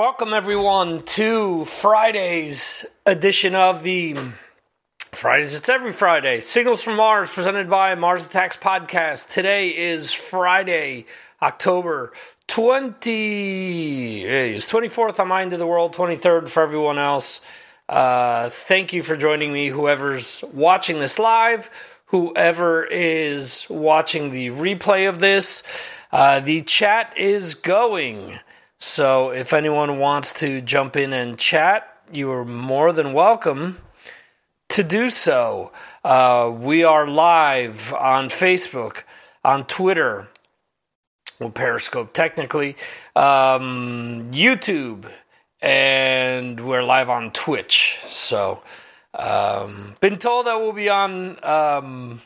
Welcome, everyone, to Friday's edition of the Fridays. It's every Friday. Signals from Mars, presented by Mars Attacks Podcast. Today is Friday, October 20. It's 24th on my end of the world, 23rd for everyone else. Uh, thank you for joining me, whoever's watching this live, whoever is watching the replay of this. Uh, the chat is going. So if anyone wants to jump in and chat, you are more than welcome to do so. Uh, we are live on Facebook, on Twitter, well, Periscope technically, um, YouTube, and we're live on Twitch. So, um, been told that we'll be on um,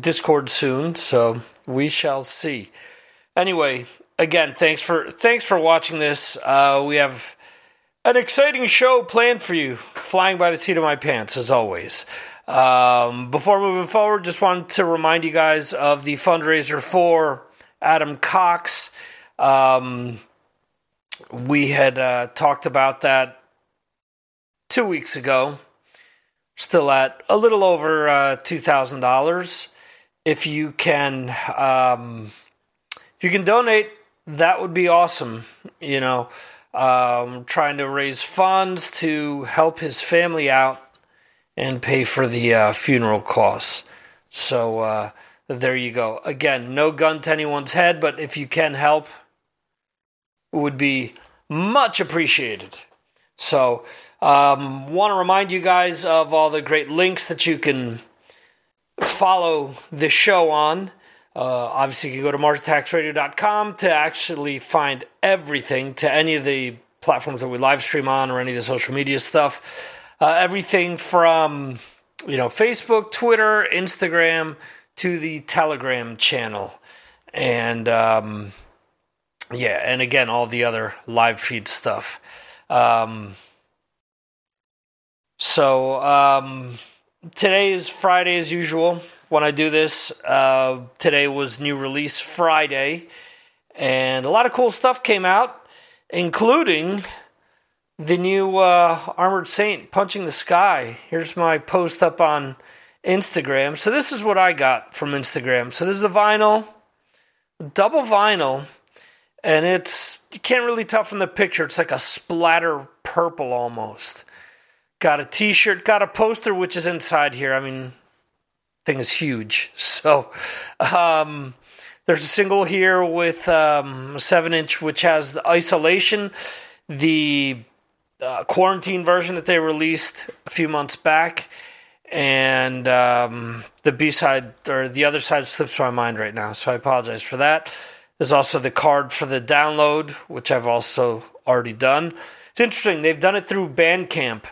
Discord soon, so we shall see. Anyway, again, thanks for thanks for watching this. Uh, we have an exciting show planned for you, flying by the seat of my pants as always. Um, before moving forward, just wanted to remind you guys of the fundraiser for Adam Cox. Um, we had uh, talked about that two weeks ago. Still at a little over uh, two thousand dollars. If you can, um, if you can donate that would be awesome. You know, um, trying to raise funds to help his family out and pay for the uh, funeral costs. So uh, there you go. Again, no gun to anyone's head, but if you can help, would be much appreciated. So, um, want to remind you guys of all the great links that you can follow the show on. Uh, obviously, you can go to MarsAttacksRadio.com to actually find everything to any of the platforms that we live stream on or any of the social media stuff. Uh, everything from you know Facebook, Twitter, Instagram to the Telegram channel, and um, yeah, and again all the other live feed stuff. Um, so um, today is Friday as usual when I do this. Uh, today was new release Friday, and a lot of cool stuff came out, including the new uh, Armored Saint punching the sky. Here's my post up on Instagram. So this is what I got from Instagram. So this is the vinyl, double vinyl, and it's you can't really tell from the picture. It's like a splatter purple almost. Got a T-shirt, got a poster, which is inside here. I mean, thing is huge. So um, there's a single here with um, seven inch, which has the isolation, the uh, quarantine version that they released a few months back, and um, the B side or the other side slips my mind right now. So I apologize for that. There's also the card for the download, which I've also already done. It's interesting. They've done it through Bandcamp.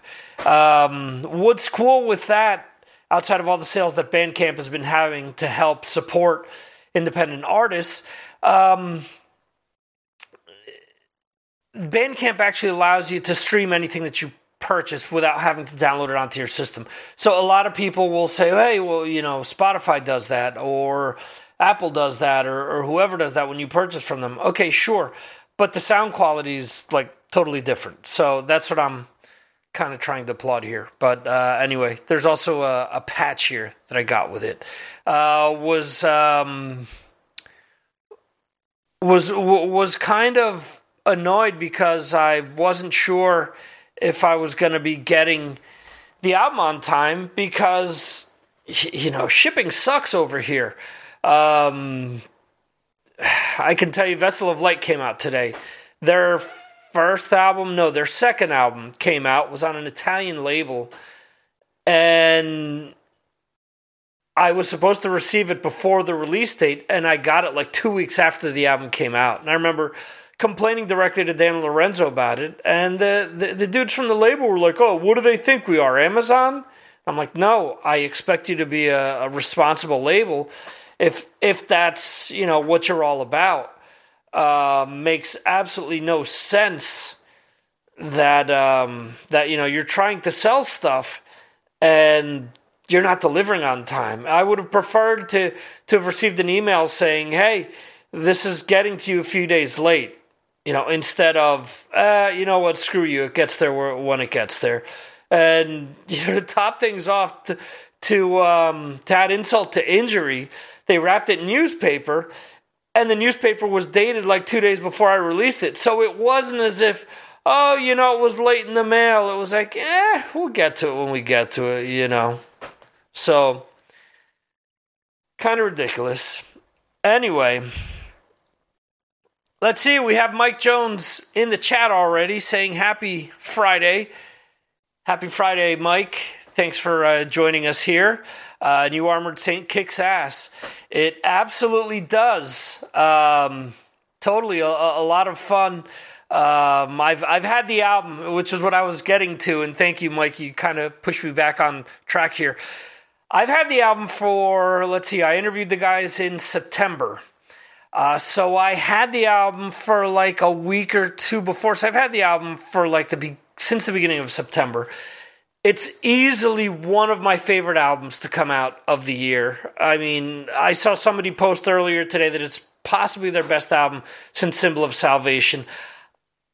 Um, what's cool with that outside of all the sales that Bandcamp has been having to help support independent artists, um, Bandcamp actually allows you to stream anything that you purchase without having to download it onto your system. So a lot of people will say, hey, well, you know, Spotify does that or Apple does that or, or whoever does that when you purchase from them. Okay, sure. But the sound quality is like totally different. So that's what I'm kind of trying to plot here. But uh, anyway, there's also a, a, patch here that I got with it. Uh, was um, was was kind of annoyed because I wasn't sure if I was going to be getting the album on time because you know shipping sucks over here. Um, I can tell you, Vessel of Light came out today. Their first album, no, their second album came out, was on an Italian label. And I was supposed to receive it before the release date, and I got it like two weeks after the album came out. And I remember complaining directly to Dan Lorenzo about it, and the, the, the dudes from the label were like, "Oh, what do they think we are, Amazon?" I'm like, "No, I expect you to be a, a responsible label, if if that's you know what you're all about." Uh, makes absolutely no sense that um, that you know you're trying to sell stuff and you're not delivering on time. I would have preferred to to have received an email saying, "Hey, this is getting to you a few days late." You know, instead of, uh, you know what, screw you, it gets there when it gets there. And you know, to top things off, to to, um, to add insult to injury, they wrapped it in newspaper, and the newspaper was dated like two days before I released it. So it wasn't as if, oh, you know, it was late in the mail. It was like, eh, we'll get to it when we get to it, you know. So, kind of ridiculous. Anyway, let's see. We have Mike Jones in the chat already saying happy Friday. Happy Friday, Mike. Thanks for uh, joining us here. Uh, New Armored Saint kicks ass. It absolutely does. Um, totally a, a, lot of fun. Um, I've I've had the album, which is what I was getting to, and thank you, Mike. You kind of pushed me back on track here. I've had the album for let's see. I interviewed the guys in September. Uh, so I had the album for like a week or two before. So I've had the album for like the be- since the beginning of September. It's easily one of my favorite albums to come out of the year. I mean, I saw somebody post earlier today that it's possibly their best album since Symbol of Salvation.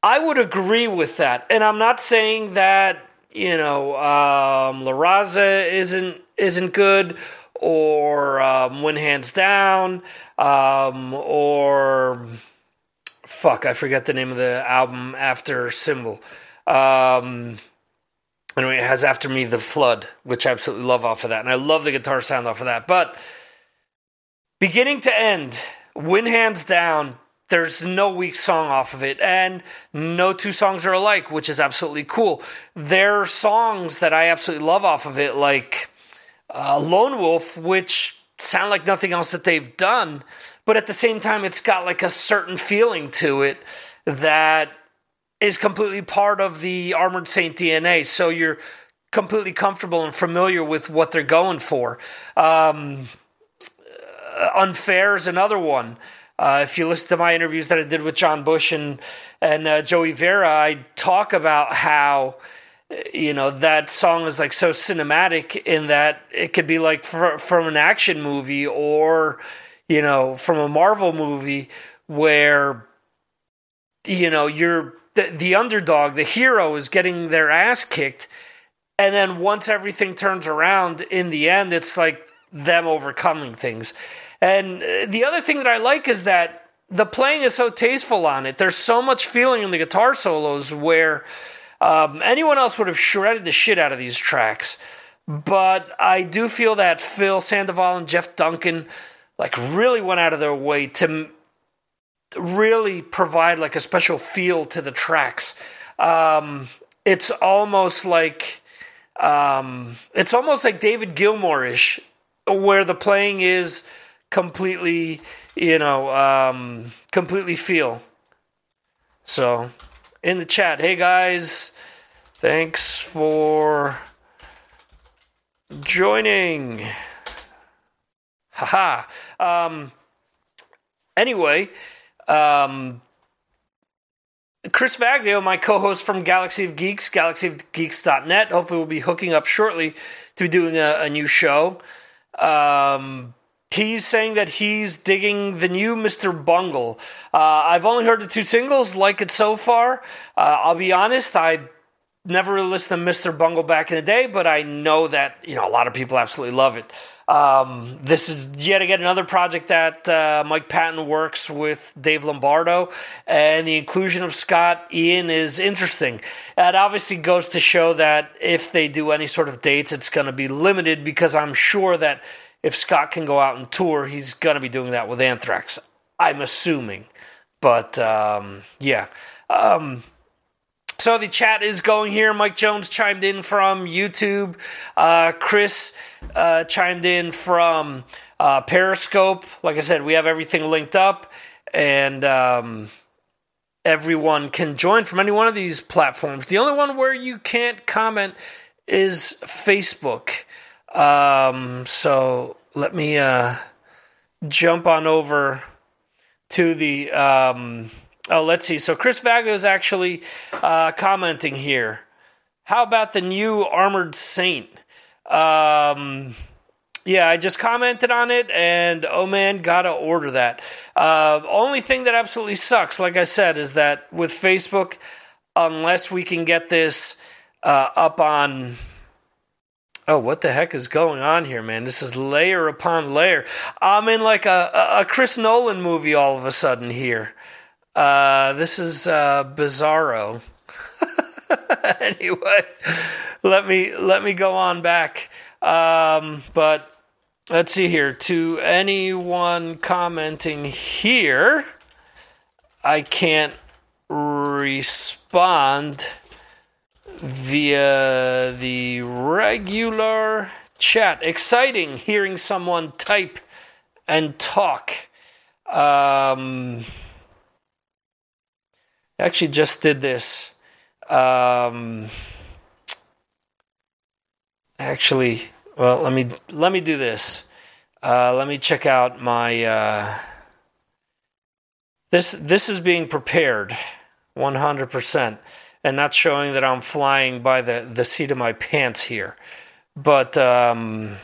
I would agree with that, and I'm not saying that you know um, La Raza isn't isn't good or um, Win Hands Down um, or fuck, I forget the name of the album after Symbol. Um, anyway, it has After Me the Flood, which I absolutely love off of that, and I love the guitar sound off of that. But beginning to end, Win Hands Down there's no weak song off of it, and no two songs are alike, which is absolutely cool. There are songs that I absolutely love off of it, like uh, Lone Wolf, which sound like nothing else that they've done, but at the same time, it's got like a certain feeling to it that is completely part of the Armored Saint DNA. So you're completely comfortable and familiar with what they're going for. Um, uh, Unfair is another one. Uh, if you listen to my interviews that I did with John Bush and and uh, Joey Vera, I talk about how you know that song is like so cinematic in that it could be like fr- from an action movie or you know from a Marvel movie where you know you're the, the underdog, the hero is getting their ass kicked, and then once everything turns around, in the end, it's like them overcoming things. And uh, the other thing that I like is that the playing is so tasteful on it. There's so much feeling in the guitar solos where um, anyone else would have shredded the shit out of these tracks. But I do feel that Phil Sandoval and Jeff Duncan like really went out of their way to really provide like a special feel to the tracks. Um, it's almost like um, it's almost like David Gilmour-ish, where the playing is completely, you know, um, completely feel. So, in the chat, hey guys, thanks for joining. Haha. Um, anyway, um, Chris Vaglio, my co-host from Galaxy of Geeks, galaxyofgeeks.net. Hopefully, we'll be hooking up shortly to be doing a, a new show. Um, he's saying that he's digging the new Mr. Bungle. Uh, I've only heard the two singles, like it so far. Uh, I'll be honest, I never really listened to Mr. Bungle back in the day, but I know that you know a lot of people absolutely love it. Um, this is yet again another project that uh, Mike Patton works with Dave Lombardo, and the inclusion of Scott Ian is interesting. It obviously goes to show that if they do any sort of dates, it's going to be limited because I'm sure that if Scott can go out and tour, he's going to be doing that with Anthrax. I'm assuming. But um, yeah. Um, so the chat is going here. Mike Jones chimed in from YouTube. Uh, Chris uh, chimed in from uh, Periscope. Like I said, we have everything linked up, and um, everyone can join from any one of these platforms. The only one where you can't comment is Facebook. Um, so let me uh, jump on over to the. Um, oh, let's see. So Chris Vaglio is actually uh, commenting here. How about the new Armored Saint? Um, yeah, I just commented on it, and oh man, gotta order that. Uh, only thing that absolutely sucks, like I said, is that with Facebook, unless we can get this uh, up on. Oh, what the heck is going on here, man? This is layer upon layer. I'm in like a, a Chris Nolan movie all of a sudden here. Uh, this is uh, Bizarro. anyway, let me let me go on back. Um, but let's see here. To anyone commenting here, I can't respond via the regular chat. Exciting hearing someone type and talk. Um, actually, just did this. Um, actually, well, let me let me do this. Uh, let me check out my. Uh, this this is being prepared, one hundred percent, and not showing that I'm flying by the the seat of my pants here, but. Um,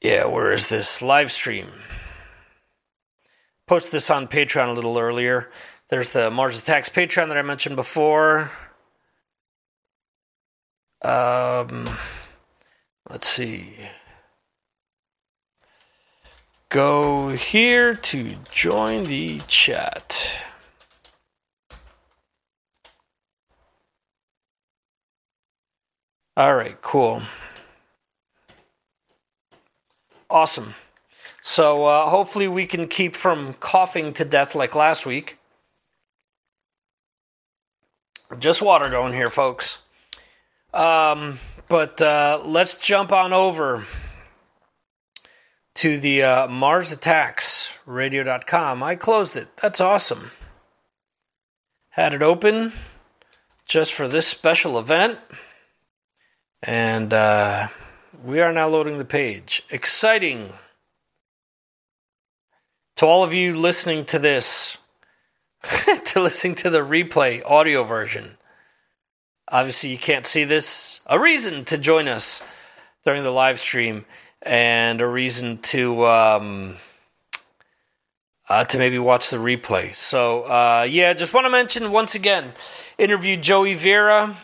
yeah, where is this live stream? Post this on Patreon a little earlier. There's the Mars Attacks Patreon that I mentioned before. Um, let's see. Go here to join the chat. All right, cool. Awesome. So uh, hopefully we can keep from coughing to death like last week. Just water going here, folks. Um, but uh, let's jump on over to the uh, Mars Attacks Radio.com. I closed it. That's awesome. Had it open just for this special event. And uh, we are now loading the page. Exciting. To all of you listening to this, to listening to the replay audio version, Obviously, you can't see this. A reason to join us during the live stream, and a reason to um, uh, to maybe watch the replay. So, uh, yeah, just want to mention once again, interviewed Joey Vera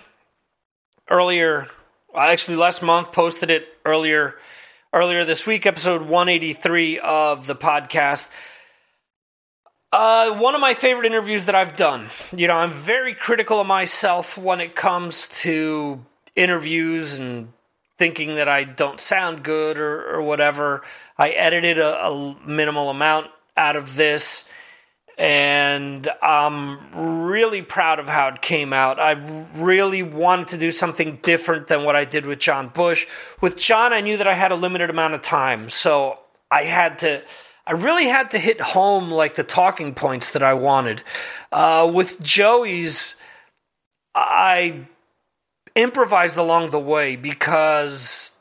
earlier. Actually, last month posted it earlier earlier this week, episode 183 of the podcast. Uh, one of my favorite interviews that I've done. You know, I'm very critical of myself when it comes to interviews and thinking that I don't sound good or, or whatever. I edited a, a minimal amount out of this, and I'm really proud of how it came out. I really wanted to do something different than what I did with John Bush. With John, I knew that I had a limited amount of time, so I had to I really had to hit home like the talking points that I wanted. Uh, with Joey's, I improvised along the way because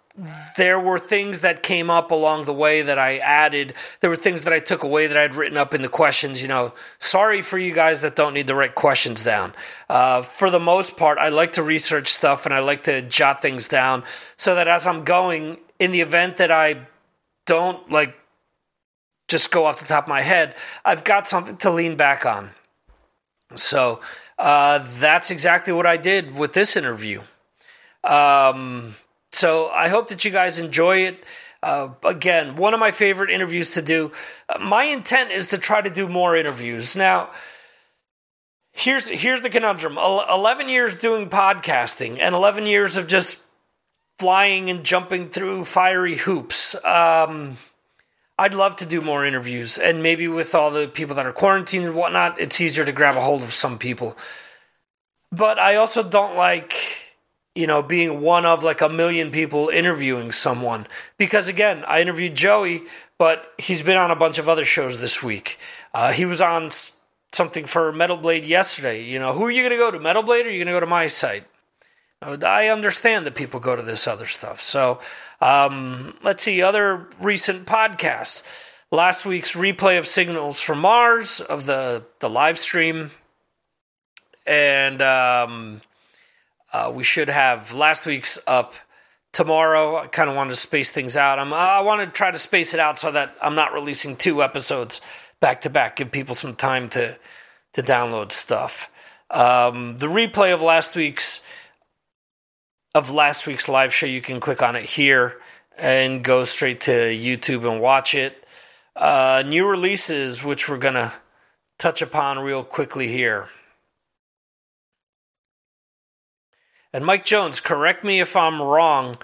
there were things that came up along the way that I added. There were things that I took away that I'd written up in the questions. You know, sorry for you guys that don't need to write questions down. Uh, for the most part, I like to research stuff and I like to jot things down so that as I'm going, in the event that I don't like just go off the top of my head, I've got something to lean back on. So uh, that's exactly what I did with this interview. Um, so I hope that you guys enjoy it. Uh, again, one of my favorite interviews to do. Uh, my intent is to try to do more interviews. Now, here's here's the conundrum: eleven years doing podcasting and eleven years of just flying and jumping through fiery hoops. Um, I'd love to do more interviews, and maybe with all the people that are quarantined and whatnot, it's easier to grab a hold of some people. But I also don't like, you know, being one of like a million people interviewing someone because again, I interviewed Joey, but he's been on a bunch of other shows this week. Uh, he was on something for Metal Blade yesterday. You know, who are you going to go to, Metal Blade, or are you going to go to my site? I understand that people go to this other stuff. So um, let's see other recent podcasts. Last week's replay of Signals from Mars of the the live stream, and um, uh, we should have last week's up tomorrow. I kind of wanted to space things out. I'm, I want to try to space it out so that I'm not releasing two episodes back to back. Give people some time to to download stuff. Um, the replay of last week's of last week's live show, you can click on it here and go straight to YouTube and watch it. Uh, new releases, which we're gonna touch upon real quickly here. And Mike Jones, correct me if I'm wrong,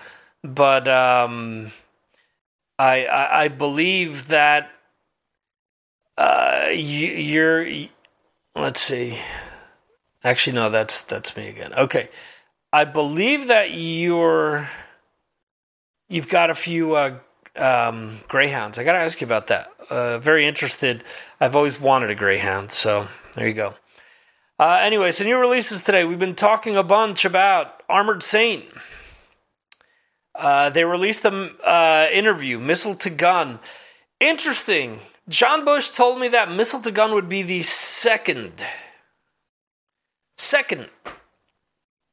but um, I, I, I believe that uh, you, are Let's see. Actually, no, that's that's me again. Okay, I believe that you're. You've got a few uh, um, greyhounds. I got to ask you about that. Uh, very interested. I've always wanted a greyhound, so there you go. Uh, anyway, so new releases today. We've been talking a bunch about Armored Saint. Uh, they released an uh, interview, Missile to Gun. Interesting. John Bush told me that Missile to Gun would be the second, second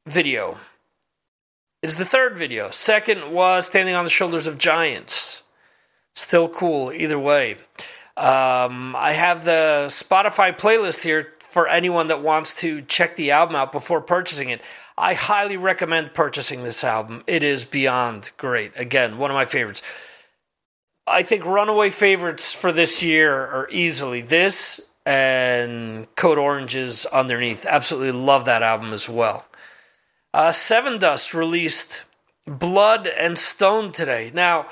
video. It's the third video. Second was Standing on the Shoulders of Giants. Still cool, either way. Um, I have the Spotify playlist here for anyone that wants to check the album out before purchasing it. I highly recommend purchasing this album. It is beyond great. Again, one of my favorites. I think runaway favorites for this year are easily this and Code Orange's underneath. Absolutely love that album as well. Uh, Dust released Blood and Stone today. Now,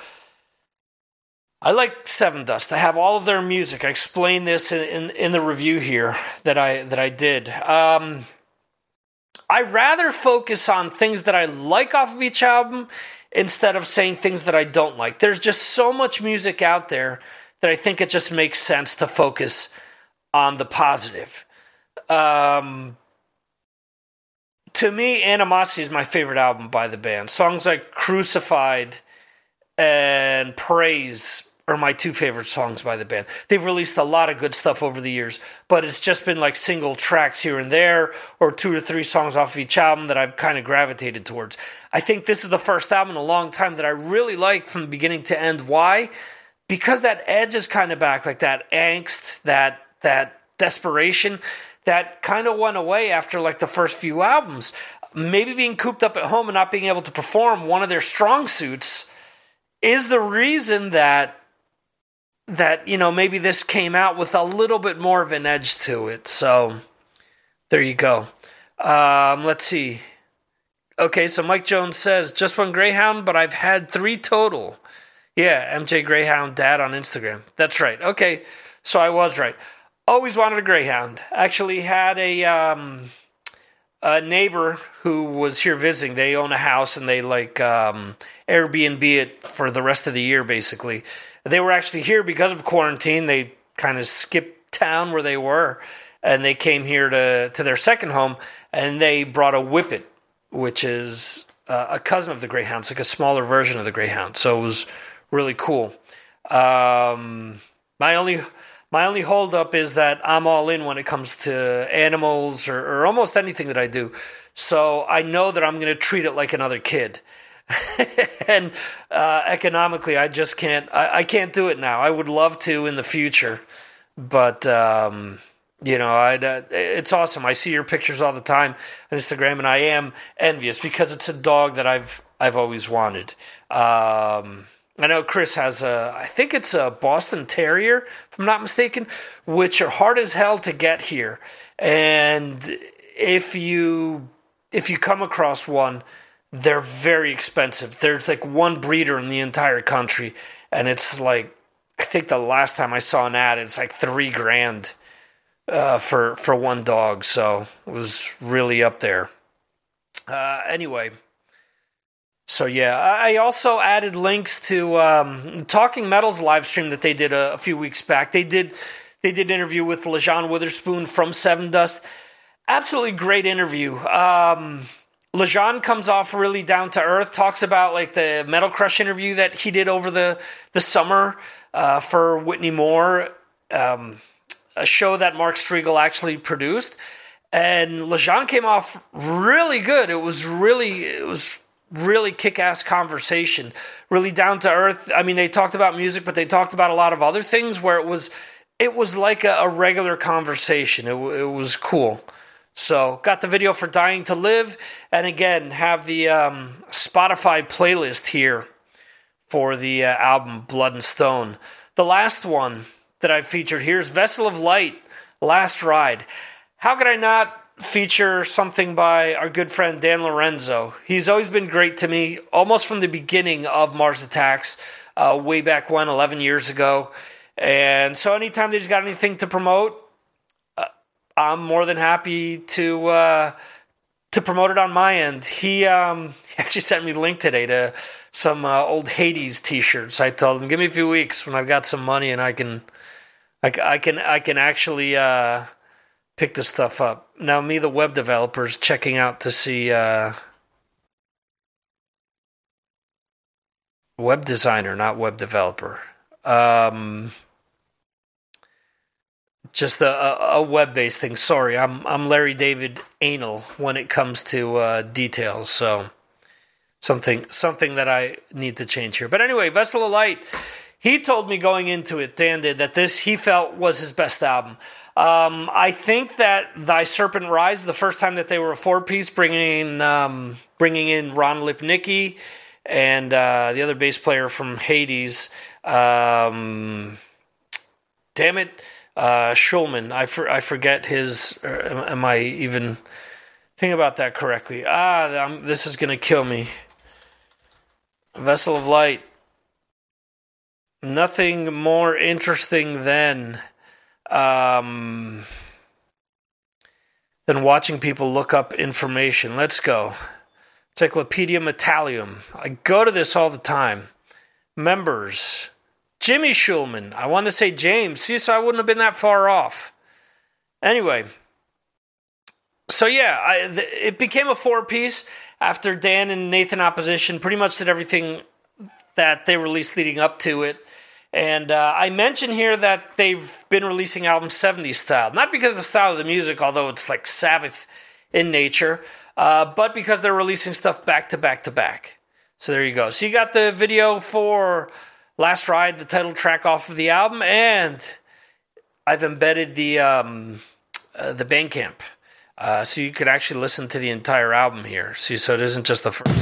I like Sevendust. I have all of their music. I explained this in, in, in the review here that I that I did. Um, I rather focus on things that I like off of each album instead of saying things that I don't like. There's just so much music out there that I think it just makes sense to focus on the positive. Um, to me, Animosity is my favorite album by the band. Songs like Crucified and Praise are my two favorite songs by the band. They've released a lot of good stuff over the years, but it's just been like single tracks here and there, or two or three songs off of each album that I've kind of gravitated towards. I think this is the first album in a long time that I really like from beginning to end. Why? Because that edge is kind of back, like that angst, that that desperation that kind of went away after like the first few albums. Maybe being cooped up at home and not being able to perform one of their strong suits is the reason that that you know maybe this came out with a little bit more of an edge to it. So there you go. Um, let's see. Okay, so Mike Jones says just one Greyhound, but I've had three total. Yeah, MJ Greyhound Dad on Instagram. That's right. Okay, so I was right. Always wanted a Greyhound. Actually, had a um, a neighbor who was here visiting. They own a house and they like um, Airbnb it for the rest of the year, basically. They were actually here because of quarantine. They kind of skipped town where they were, and they came here to to their second home, and they brought a Whippet, which is uh, a cousin of the Greyhound. It's like a smaller version of the Greyhound. So it was really cool. Um, my only my only holdup is that I'm all in when it comes to animals or, or almost anything that I do. So I know that I'm going to treat it like another kid. and uh, economically, I just can't. I, I, can't do it now. I would love to in the future, but um, you know, I, uh, it's awesome. I see your pictures all the time on Instagram, and I am envious because it's a dog that I've I've always wanted. Um, I know Chris has a, I think it's a Boston Terrier, if I'm not mistaken, which are hard as hell to get here. And if you if you come across one, they're very expensive. There's like one breeder in the entire country, and it's like I think the last time I saw an ad, it's like three grand uh, for for one dog. So it was really up there. Uh, anyway, so yeah, I also added links to um, Talking Metal's live stream that they did a, a, few weeks back. They did they did interview with Lajon Witherspoon from Sevendust. Absolutely great interview. Um, Lajon comes off really down to earth. Talks about like the Metal Crush interview that he did over the the summer uh, for Whitney Moore, um, a show that Mark Strigl actually produced. And Lajon came off really good. It was really it was really kick ass conversation, really down to earth. I mean, they talked about music, but they talked about a lot of other things where it was it was like a, a regular conversation. It, it, was cool. So, got the video for Dying to Live, and again, have the um, Spotify playlist here for the uh, album Blood and Stone. The last one that I featured here is Vessel of Light, Last Ride. How could I not feature something by our good friend Dan Lorenzo? He's always been great to me, almost from the beginning of Mars Attacks, uh, way back when, 11 years ago. And so, anytime he's got anything to promote, I'm more than happy to uh, to promote it on my end. He, um, actually sent me a link today to some uh, old Hades T-shirts. I told him, give me a few weeks when I've got some money and I can, I, I can, I can actually uh, pick this stuff up. Now, me, the web developers, checking out to see. Uh, web designer, not web developer. Um, just a, a web based thing. Sorry, I'm I'm Larry David anal when it comes to uh, details. So something something that I need to change here. But anyway, Vessel of Light. He told me going into it, Dan did, that this he felt was his best album. Um, I think that Thy Serpent Rise, the first time that they were a four piece, bringing in, um, bringing in Ron Lipnicki and uh, the other bass player from Hades. Um, damn it, uh, Shulman. I for, I forget his. Am, am, I even thinking about that correctly? Ah, I'm, this is gonna kill me. Vessel of Light. Nothing more interesting than um, than watching people look up information. Let's go. Encyclopedia Metallium. I go to this all the time. Members. Jimmy Shulman. I want to say James. See, so I wouldn't have been that far off. Anyway, so yeah, I, it became a four piece after Dan and Nathan Opposition pretty much did everything that they released leading up to it. And uh, I mention here that they've been releasing albums 70s style, not because of the style of the music, although it's like Sabbath in nature, uh, but because they're releasing stuff back to back to back. So there you go. So you got the video for Last Ride, the title track off of the album, and I've embedded the um, uh, the Bandcamp, uh, so you could actually listen to the entire album here. See, so it isn't just the first.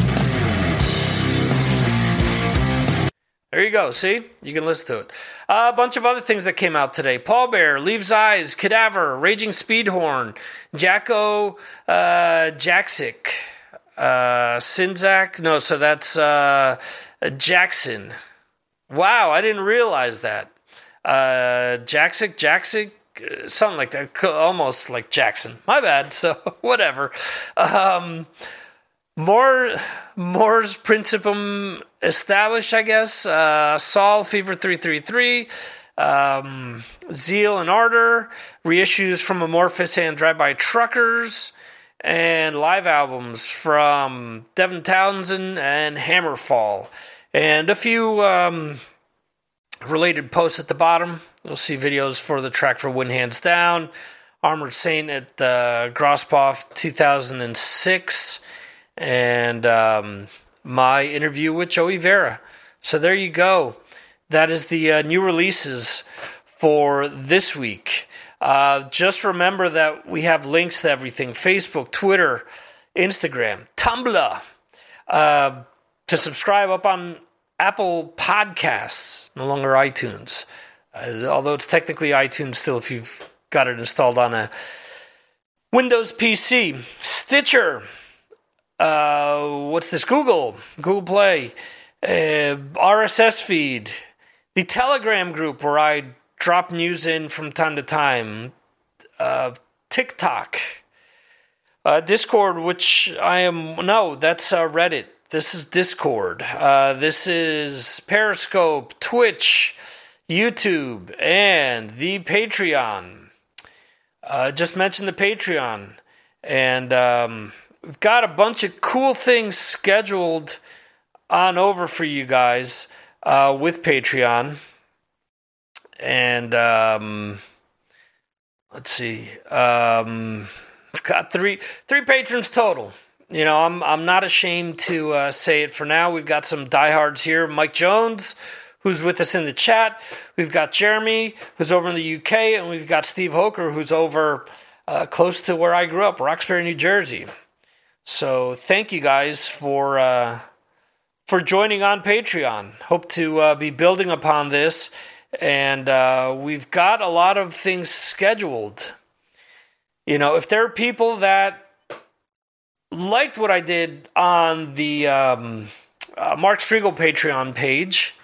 There you go. See, you can listen to it. Uh, a bunch of other things that came out today: Paul Bear, Leaves Eyes, Cadaver, Raging Speedhorn, Jacko uh, Jaksic, uh, Sinzak. No, so that's uh, Jackson. Wow, I didn't realize that. Uh, Jaxic, uh, something like that, almost like Jackson. My bad. So whatever. Um, more, Mors Principium established, I guess. Uh, Saul Fever three three three. Um, Zeal and Ardor, reissues from Amorphis and Drive By Truckers, and live albums from Devin Townsend and Hammerfall and a few um, related posts at the bottom. You'll see videos for the track for Win Hands Down, Armored Saint at uh, Graspop 2006, and um, my interview with Joey Vera. So there you go. That is the uh, new releases for this week. Uh, just remember that we have links to everything Facebook, Twitter, Instagram, Tumblr. Uh, to subscribe up on Apple Podcasts, no longer iTunes. Uh, although it's technically iTunes still if you've got it installed on a Windows PC. Stitcher. Uh, what's this? Google. Google Play. Uh, RSS feed. The Telegram group where I drop news in from time to time. Uh, TikTok. Uh, Discord, which I am. No, that's uh, Reddit. This is Discord. Uh, this is Periscope, Twitch, YouTube, and the Patreon. Uh, just mentioned the Patreon. And um, we've got a bunch of cool things scheduled on over for you guys uh, with Patreon. And um, let's see. Um, we've got three three patrons total You know, I'm I'm not ashamed to uh, say it for now. We've got some diehards here. Mike Jones, who's with us in the chat. We've got Jeremy, who's over in the UK, and we've got Steve Hoker, who's over uh, close to where I grew up, Roxbury, New Jersey. So thank you guys for uh, for joining on Patreon. Hope to uh, be building upon this, and uh, we've got a lot of things scheduled. You know, if there are people that liked what I did on the um, uh, Mark Strigl Patreon page.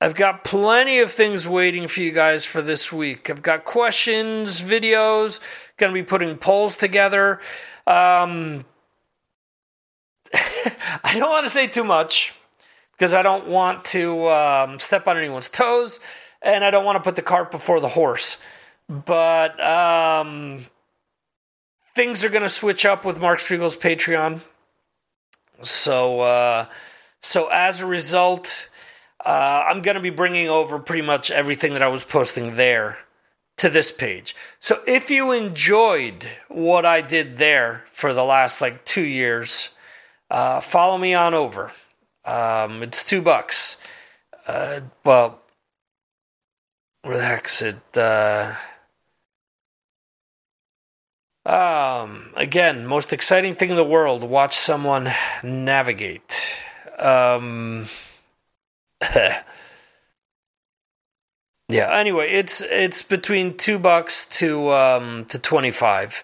I've got plenty of things waiting for you guys for this week. I've got questions, videos, going to be putting polls together. Um, I don't want to say too much because I don't want to um, step on anyone's toes and I don't want to put the cart before the horse. But um, things are going to switch up with Mark Strigl's Patreon. So, uh, so as a result, uh, I'm going to be bringing over pretty much everything that I was posting there to this page. So if you enjoyed what I did there for the last like two years, uh, follow me on over. Um, it's two bucks. Uh, well, where the heck's it? Um, again, most exciting thing in the world. Watch someone navigate. Um, yeah. Anyway, it's it's between two bucks to um to twenty five,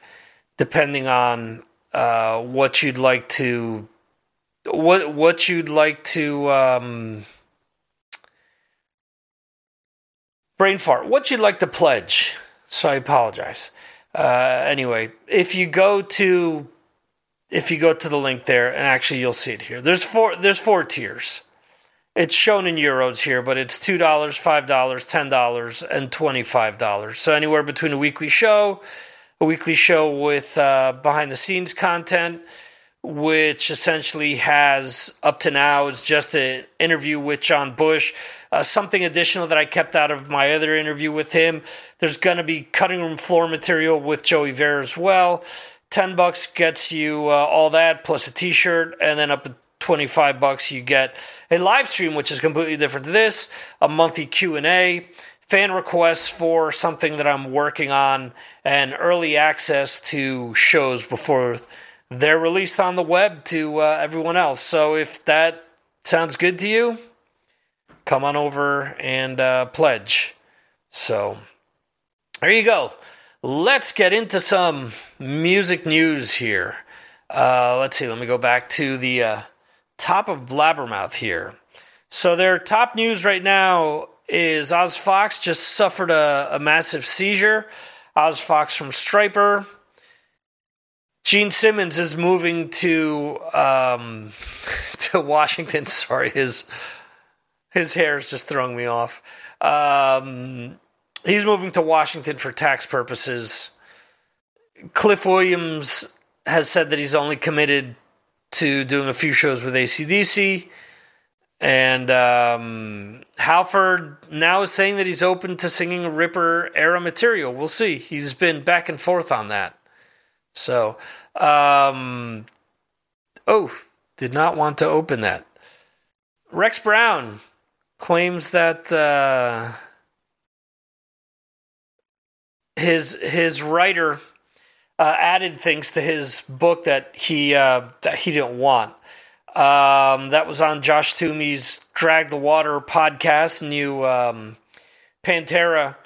depending on uh what you'd like to what what you'd like to um brain fart. What you'd like to pledge. So I apologize. Uh, anyway, if you go to if you go to the link there, and actually you'll see it here. There's four there's four tiers. It's shown in euros here, but it's two dollars, five dollars, ten dollars, and twenty-five dollars. So anywhere between a weekly show, a weekly show with uh, behind the scenes content, which essentially has up to now is just an interview with John Bush. Uh, something additional that I kept out of my other interview with him. There's going to be cutting room floor material with Joey Vera as well. Ten bucks gets you uh, all that plus a T-shirt, and then up to 25 bucks you get a live stream which is completely different to this a monthly q&a fan requests for something that i'm working on and early access to shows before they're released on the web to uh, everyone else. So if that sounds good to you, come on over and uh, pledge. So there you go. Let's get into some music news here. Uh, let's see. Let me go back to the uh, top of Blabbermouth here. So their top news right now is Oz Fox just suffered a, a massive seizure. Oz Fox from Stryper Gene Simmons is moving to um, to Washington. Sorry, his his hair is just throwing me off. Um, he's moving to Washington for tax purposes. Cliff Williams has said that he's only committed to doing a few shows with ACDC. And um, Halford now is saying that he's open to singing Ripper era material. We'll see. He's been back and forth on that. So, um, oh, did not want to open that. Rex Brown claims that uh, his his writer uh, added things to his book that he uh, that he didn't want. Um, that was on Josh Toomey's Drag the Water podcast, new um, Pantera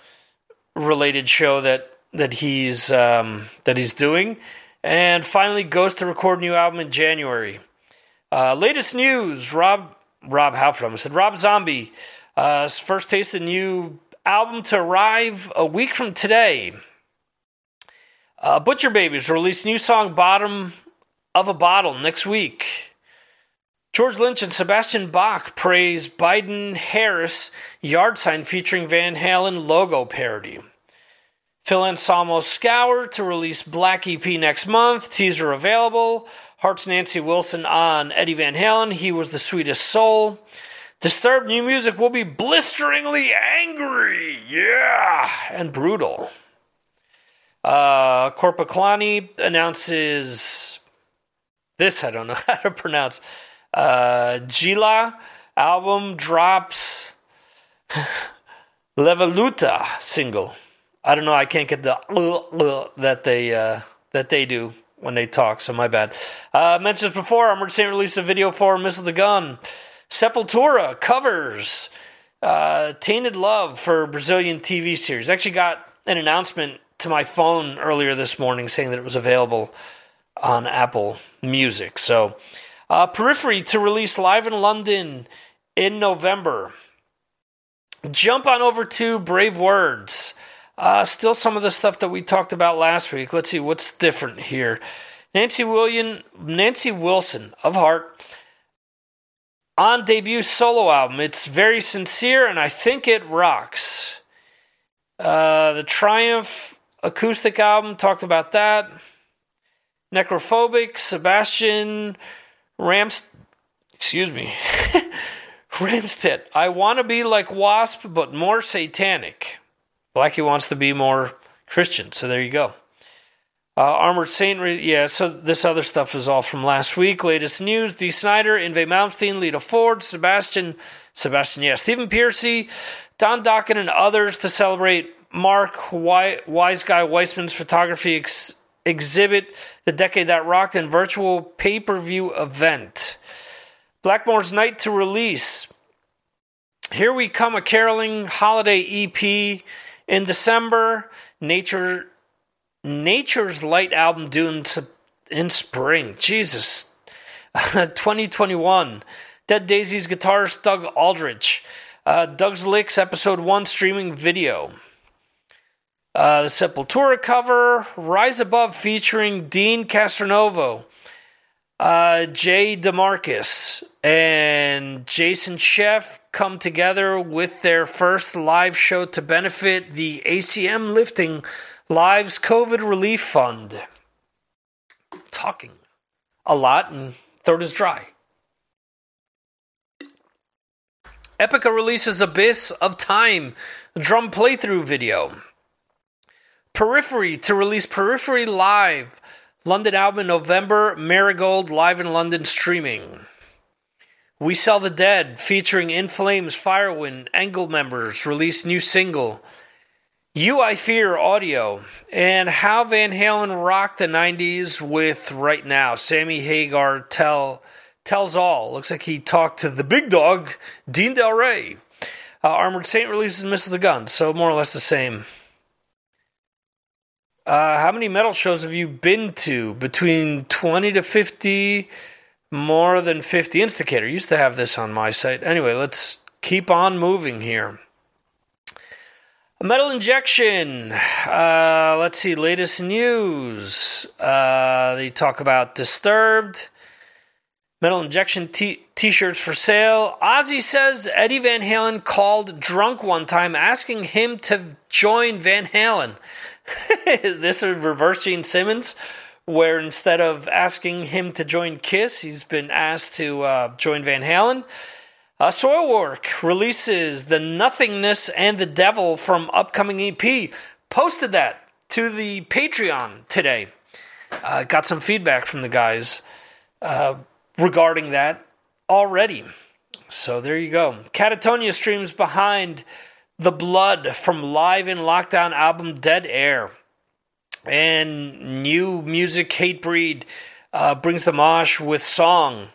related show that that he's um, that he's doing, and finally goes to record a new album in January. Uh, latest news: Rob Rob Halford. Said Rob Zombie. Uh, first taste of new album to arrive a week from today. Uh, Butcher Babies release new song "Bottom of a Bottle" next week. George Lynch and Sebastian Bach praise Biden Harris yard sign featuring Van Halen logo parody. Phil Anselmo Scour to release Black EP next month. Teaser available. Heart's Nancy Wilson on Eddie Van Halen. He was the sweetest soul. Disturbed new music will be blisteringly angry. Yeah. And brutal. Uh, Korpiklaani announces this I don't know how to pronounce. Uh, Gila album drops Levaluta single. I don't know. I can't get the uh, uh, that they uh, that they do when they talk. So my bad. Uh, mentioned this before, Armored Saint released a video for Missile the Gun. Sepultura covers uh, Tainted Love for Brazilian TV series. Actually, got an announcement to my phone earlier this morning saying that it was available on Apple Music. So, uh, Periphery to release live in London in November. Jump on over to Brave Words. Uh, still some of the stuff that we talked about last week. Let's see what's different here. Nancy William, Nancy Wilson of Heart on debut solo album. It's very sincere, and I think it rocks. Uh, the Triumph acoustic album talked about that. Necrophobic, Sebastian Rams, excuse me, Ramstedt. I want to be like Wasp, but more satanic. Blackie wants to be more Christian, so there you go. Uh, Armored Saint, yeah, so this other stuff is all from last week. Latest news Dee Snider, Yngwie Malmsteen, Lita Ford, Sebastian, Sebastian, yeah, Stephen Pearcy, Don Dokken, and others to celebrate Mark Wise Guy Weissman's photography ex- exhibit, The Decade That Rocked, and virtual pay per view event. Blackmore's Night to release. Here We Come, a caroling holiday EP in December. Nature Nature's Light album due in, in spring. Jesus. 2021. Dead Daisy's guitarist Doug Aldrich. Uh, Doug's Licks episode 1 streaming video. Uh, the Sepultura cover, Rise Above featuring Deen Castronovo, uh, Jay DeMarcus, and Jason Scheff come together with their first live show to benefit the ACM Lifting Lives COVID Relief Fund. Talking a lot and throat is dry. Epica releases Abyss of Time drum playthrough video. Periphery to release Periphery Live. London album in November. Marigold live in London streaming. We Sell the Dead featuring In Flames, Firewind, Engel members release new single. You I Fear audio, and how Van Halen rocked the 90s with Right Now. Sammy Hagar tell, tells all. Looks like he talked to the big dog, Dean Delray. Uh, Armored Saint releases Missile the Gun, so more or less the same. Uh, how many metal shows have you been to? Between 20 to 50, more than 50. Instigator used to have this on my site. Anyway, let's keep on moving here. Metal injection. Uh, let's see. Latest news. Uh, they talk about Disturbed. Metal injection t shirts for sale. Ozzy says Eddie Van Halen called drunk one time asking him to join Van Halen. is this is reverse Gene Simmons, where instead of asking him to join Kiss, he's been asked to uh, join Van Halen. Uh, Soilwork releases The Nothingness and the Devil from upcoming EP. Posted that to the Patreon today. Uh, got some feedback from the guys uh, regarding that already. So there you go. Katatonia streams behind the blood from Live in Lockdown album Dead Air. And new music, Hatebreed, uh, brings the mosh with song,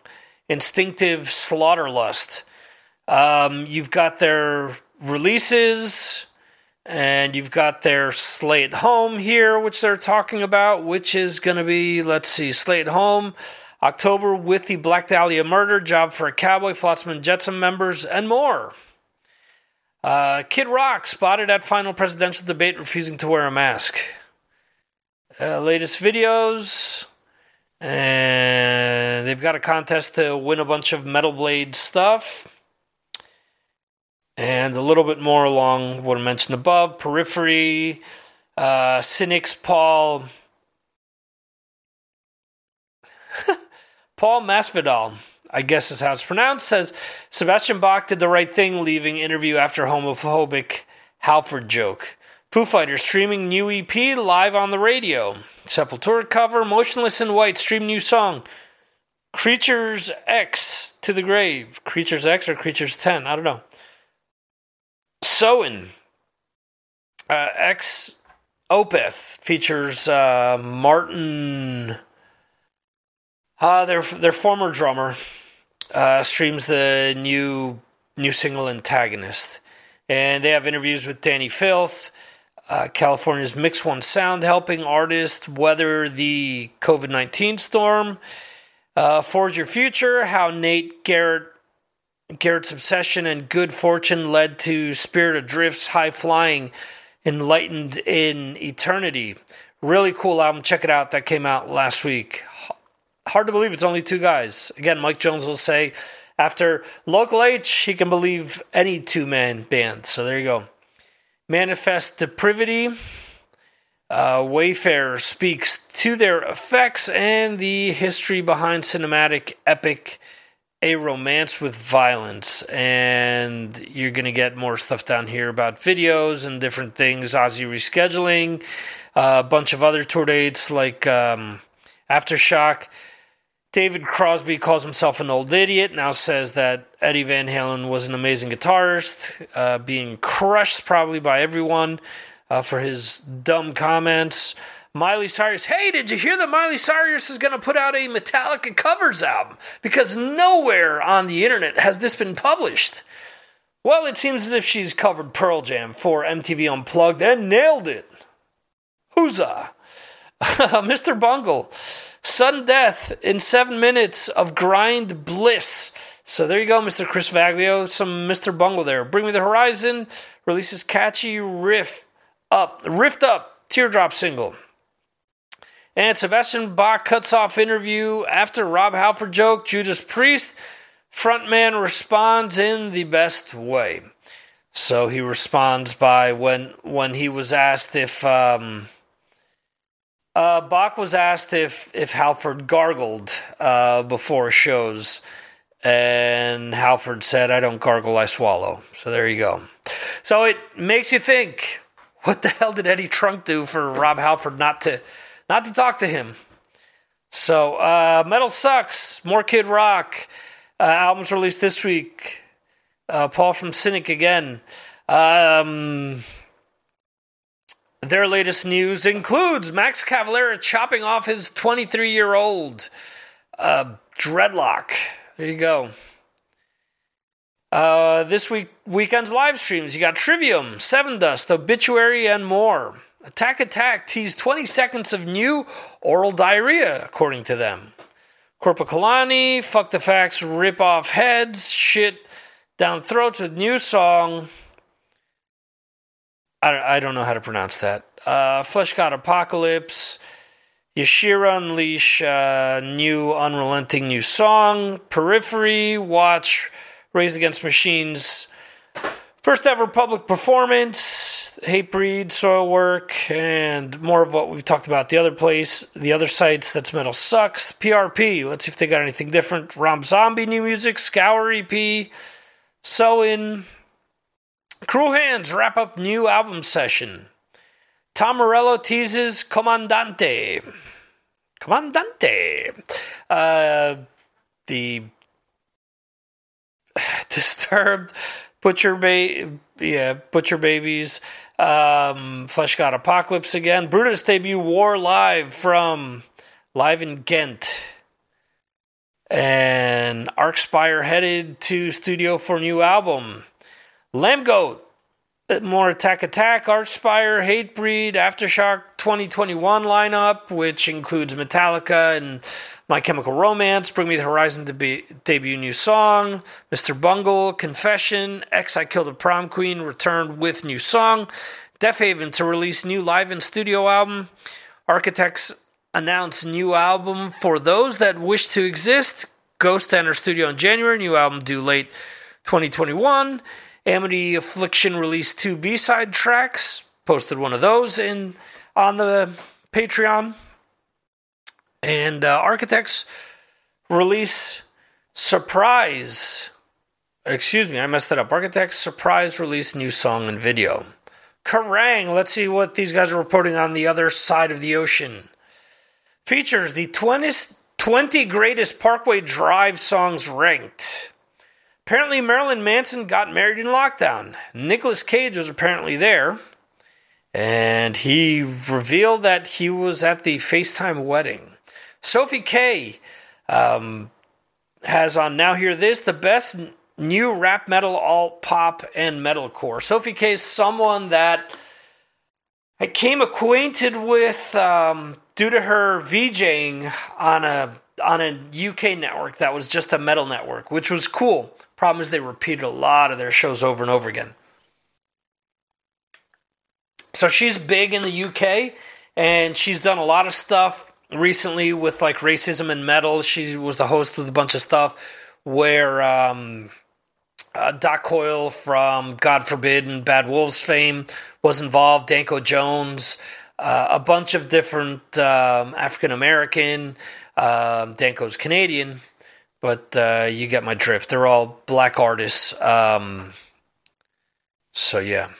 Instinctive Slaughterlust. Um, you've got their releases, and you've got their Slay Home here, which they're talking about, which is going to be, let's see, Slay Home, October with the Black Dahlia murder, Job for a Cowboy, Flotsam Jetsam members, and more. Uh, Kid Rock spotted at final presidential debate refusing to wear a mask. Uh, latest videos. And they've got a contest to win a bunch of Metal Blade stuff and a little bit more along what I mentioned above periphery, uh, cynics, Paul. Paul Masvidal, I guess is how it's pronounced, says Sebastian Bach did the right thing leaving interview after homophobic Halford joke. Foo Fighters streaming new EP live on the radio. Sepultura cover, Motionless in White stream new song. Creatures X to the grave. Creatures X or Creatures 10. I don't know. Soen. Uh, X Opeth features uh, Martin. Uh, their their former drummer uh, streams the new new single Antagonist, and they have interviews with Dani Filth, uh, California's Mix One Sound, helping artists weather the COVID nineteen storm. Uh, Forge Your Future, how Nate Garrett Garrett's obsession and good fortune led to Spirit Adrift's High Flying Enlightened in Eternity. Really cool album. Check it out. That came out last week. Hard to believe it's only two guys. Again, Mike Jones will say after Local H, he can believe any two man band. So there you go. Manifest Depravity. Uh, Wayfarer speaks to their effects and the history behind cinematic epic a romance with violence and you're going to get more stuff down here about videos and different things ozzy rescheduling uh, a bunch of other tour dates like um, aftershock david crosby calls himself an old idiot now says that eddie van halen was an amazing guitarist uh, being crushed probably by everyone uh, for his dumb comments Miley Cyrus. Hey, did you hear that Miley Cyrus is going to put out a Metallica covers album? Because nowhere on the internet has this been published. Well, it seems as if she's covered Pearl Jam for MTV Unplugged and nailed it. Huzzah! Mr. Bungle. Sudden death in seven minutes of grind bliss. So there you go, Mr. Chris Vaglio. Some Mr. Bungle there. Bring Me the Horizon releases catchy riff up, riffed up teardrop single. And Sebastian Bach cuts off interview after Rob Halford joke. Judas Priest frontman responds in the best way. So he responds by when when he was asked if um, uh, Bach was asked if if Halford gargled uh, before shows, and Halford said, "I don't gargle, I swallow." So there you go. So it makes you think, what the hell did Eddie Trunk do for Rob Halford not to? not to talk to him. So, uh, Metal Sucks, More Kid Rock, uh, albums released this week. Uh, Paul from Cynic again. Um, their latest news includes Max Cavalera chopping off his 23 year old uh, dreadlock. There you go. Uh, this week weekend's live streams. You got Trivium, Sevendust, Obituary, and more. Attack Attack teased 20 seconds of new oral diarrhea, according to them. Korpiklaani, Fuck the Facts, Rip Off Heads, Shit Down Throats with new song. I, I don't know how to pronounce that. Uh, Fleshgod Apocalypse, Yashira Unleash, uh, new unrelenting new song. Periphery, Watch Raised Against Machines, first ever public performance. Hatebreed, Soilwork, and more of what we've talked about. The other place, the other sites, that's Metal Sucks. PRP, let's see if they got anything different. Rob Zombie new music, Scour EP, Soen. Cruel Hands wrap up new album session. Tom Morello teases Comandante. Comandante. Uh, the Disturbed Butcher ba- yeah, Butcher Babies, um, Fleshgod Apocalypse again. Brutus debut War Live from live in Ghent. And Archspire headed to studio for new album. Lambgoat, more Attack Attack, Archspire, Hatebreed, Aftershock 2021 lineup, which includes Metallica and my Chemical Romance, Bring Me the Horizon to be, debut new song, Mr. Bungle, Confession, X I Killed a Prom Queen returned with new song, Def Haven to release new live and studio album, Architects announce new album. For those that wish to exist, Ghost enter studio in January, new album due late 2021, Amity Affliction released two B-side tracks, posted one of those in on the Patreon. And uh, Architects release surprise. Excuse me, I messed that up. Architects surprise release new song and video. Kerrang! Let's see what these guys are reporting on the other side of the ocean. Features the 20th, 20 greatest Parkway Drive songs ranked. Apparently, Marilyn Manson got married in lockdown. Nicolas Cage was apparently there. And he revealed that he was at the FaceTime wedding. Sophie K um, has on Now Hear This the best new rap metal, alt pop, and metalcore. Sophie K is someone that I came acquainted with um, due to her VJing on a on a UK network that was just a metal network, which was cool. Problem is they repeated a lot of their shows over and over again. So she's big in the UK and she's done a lot of stuff recently with like racism and metal. She was the host with a bunch of stuff where um, uh, Doc Coyle from God Forbid and Bad Wolves fame was involved. Danko Jones, uh, a bunch of different um, African American. Um, Danko's Canadian, but uh, you get my drift. They're all black artists. Um, so yeah.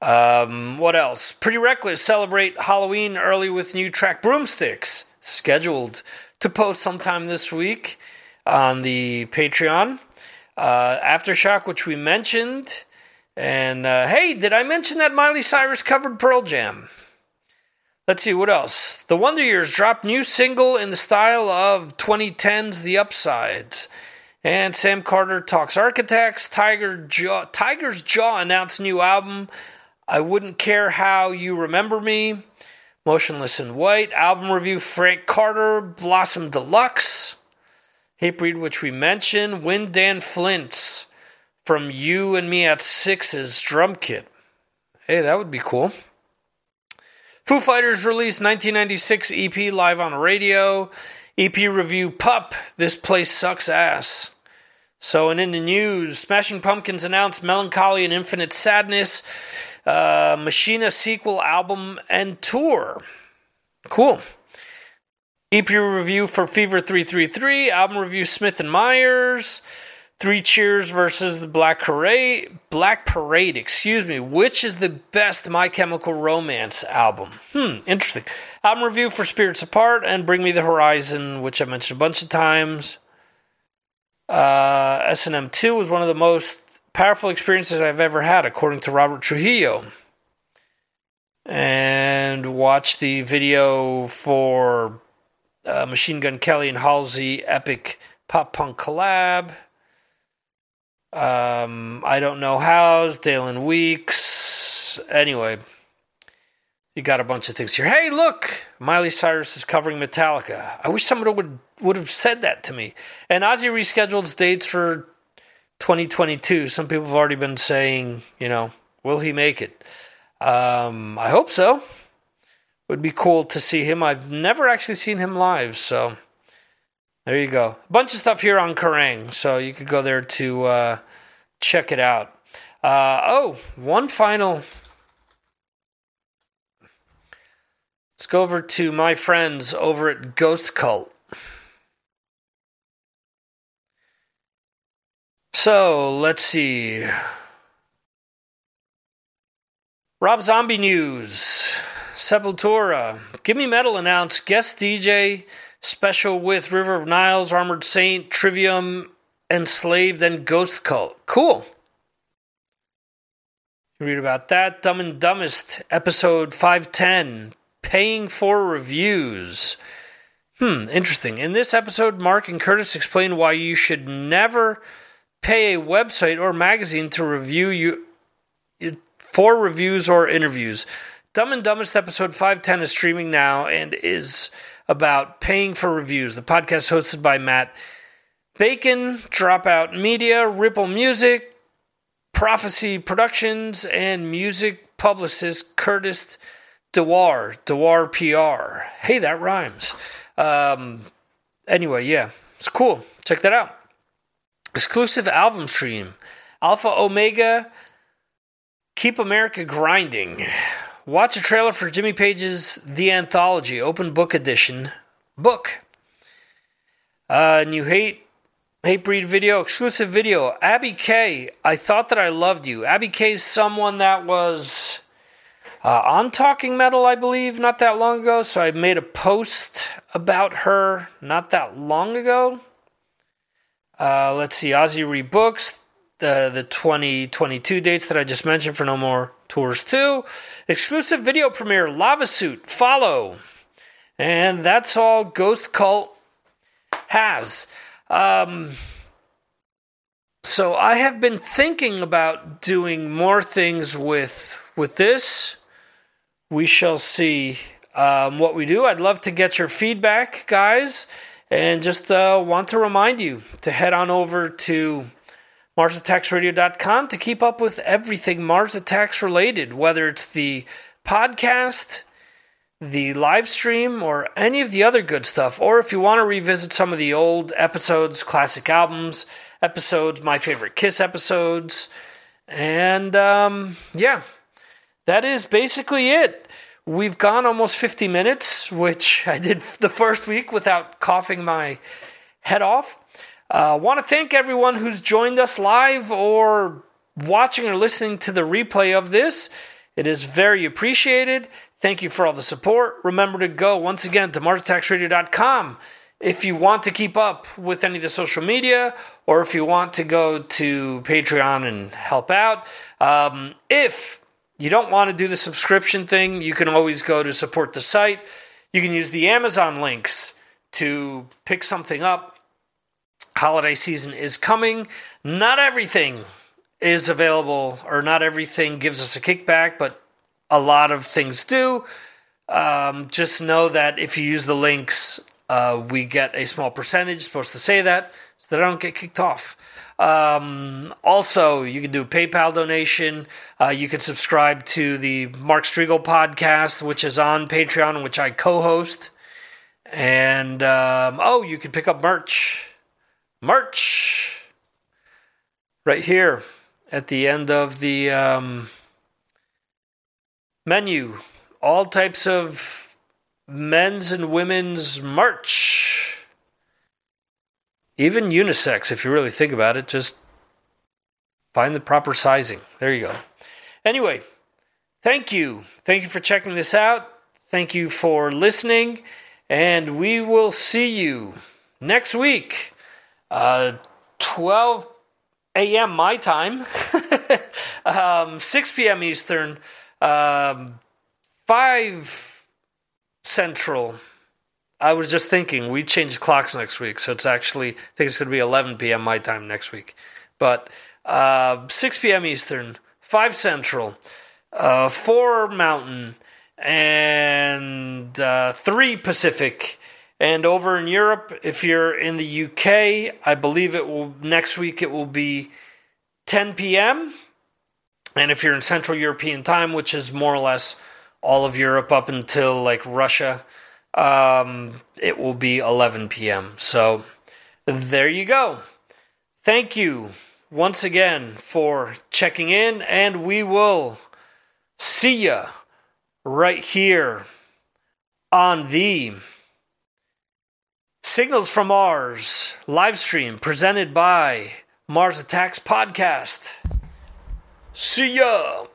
Um, what else? Pretty Reckless celebrate Halloween early with new track Broomsticks, scheduled to post sometime this week on the Patreon. Uh, Aftershock, which we mentioned. And uh, hey, did I mention that Miley Cyrus covered Pearl Jam? Let's see what else. The Wonder Years dropped new single in the style of 2010's The Upsides. And Sam Carter talks architects. Tiger Jaw, Tiger's Jaw announced new album I Wouldn't Care How You Remember Me, Motionless in White, album review Frank Carter, Blossom Deluxe, Hatebreed, which we mentioned, Win Dan Flint's from You and Me at Six's drum kit. Hey, that would be cool. Foo Fighters released 1996 EP live on radio. EP review Pup, This Place Sucks Ass. So, and in the news, Smashing Pumpkins announced Mellon Collie and Infinite Sadness uh, Machina sequel album and tour. Cool. EP review for Fever 333, album review Smith and Myers, Three Cheers versus the Black Parade, Black Parade, excuse me, which is the best My Chemical Romance album? Hmm, interesting. Album review for Spirits Apart and Bring Me the Horizon, which I mentioned a bunch of times. Uh, S&M 2 was one of the most powerful experiences I've ever had, according to Robert Trujillo. And watch the video for uh, Machine Gun Kelly and Halsey epic pop punk collab. Um, I don't know how's Dallon Weekes. Anyway, you got a bunch of things here. Hey, look, Miley Cyrus is covering Metallica. I wish someone would would have said that to me. And Ozzy rescheduled dates for 2022. Some people have already been saying, you know, will he make it? Um, I hope so. Would be cool to see him. I've never actually seen him live, so there you go. A bunch of stuff here on Kerrang, so you could go there to uh, check it out. Uh, oh, one final. Let's go over to my friends over at Ghost Cult. So let's see. Rob Zombie News. Sepultura. Gimme Metal announced guest DJ special with River of Nihil, Armored Saint, Trivium, Enslaved, and Ghost Cult. Cool. Read about that. Dumb and Dumbest, episode 510. Paying for reviews. Hmm, interesting. In this episode, Mark and Curtis explain why you should never pay a website or magazine to review you for reviews or interviews. Dumb and Dumbest episode 510 is streaming now and is about paying for reviews. The podcast hosted by Matt Bacon, Dropout Media, Ripple Music, Prophecy Productions, and music publicist Curtis Dewar, Dewar PR. Hey, that rhymes. Um, anyway, yeah, it's cool. Check that out. Exclusive album stream. Alpha Omega. Keep America Grinding. Watch a trailer for Jimmy Page's The Anthology, open book edition. Book. Uh, new hate Hatebreed video, exclusive video. Abby K, I thought that I loved you. Abby K is someone that was uh, on Talking Metal, I believe, not that long ago. So I made a post about her not that long ago. Uh, let's see, Ozzy rebooks the the 2022 dates that I just mentioned for No More Tours 2. Exclusive video premiere, Lava Suit, follow. And that's all Ghost Cult has. Um, so I have been thinking about doing more things with with this. We shall see um, what we do. I'd love to get your feedback, guys, and just uh, want to remind you to head on over to MarsAttacksRadio.com to keep up with everything Mars Attacks related, whether it's the podcast, the live stream, or any of the other good stuff. Or if you want to revisit some of the old episodes, classic albums, episodes, my favorite Kiss episodes. And um, yeah, that is basically it. We've gone almost 50 minutes, which I did the first week without coughing my head off. Uh, want to thank everyone who's joined us live or watching or listening to the replay of this. It is very appreciated. Thank you for all the support. Remember to go once again to MarsAttacksRadio.com if you want to keep up with any of the social media or if you want to go to Patreon and help out. Um, if you don't want to do the subscription thing, you can always go to support the site. You can use the Amazon links to pick something up holiday season is coming. Not everything is available, or not everything gives us a kickback, but a lot of things do. Um, just know that if you use the links, uh, we get a small percentage. Supposed to say that so that I don't get kicked off. Um, also, you can do PayPal donation. Uh, you can subscribe to the Mark Strigl podcast, which is on Patreon, which I co-host. And um, oh, you can pick up merch March. Right here at the end of the um, menu. All types of men's and women's march. Even unisex, if you really think about it, just find the proper sizing. There you go. Anyway, thank you. Thank you for checking this out. Thank you for listening. And we will see you next week uh, 12 a.m. my time, um, 6 p.m. Eastern, um, 5 Central. I was just thinking we changed clocks next week, so it's actually I think it's going to be 11 p.m. my time next week. But uh, 6 p.m. Eastern, 5 Central, uh, 4 Mountain, and uh, 3 Pacific and over in Europe, if you're in the UK, I believe it will next week it will be 10 p.m. And if you're in Central European time, which is more or less all of Europe up until like Russia, um, it will be 11 p.m. So there you go. Thank you once again for checking in, and we will see you right here on the Signals from Mars live stream presented by Mars Attacks Podcast. See ya!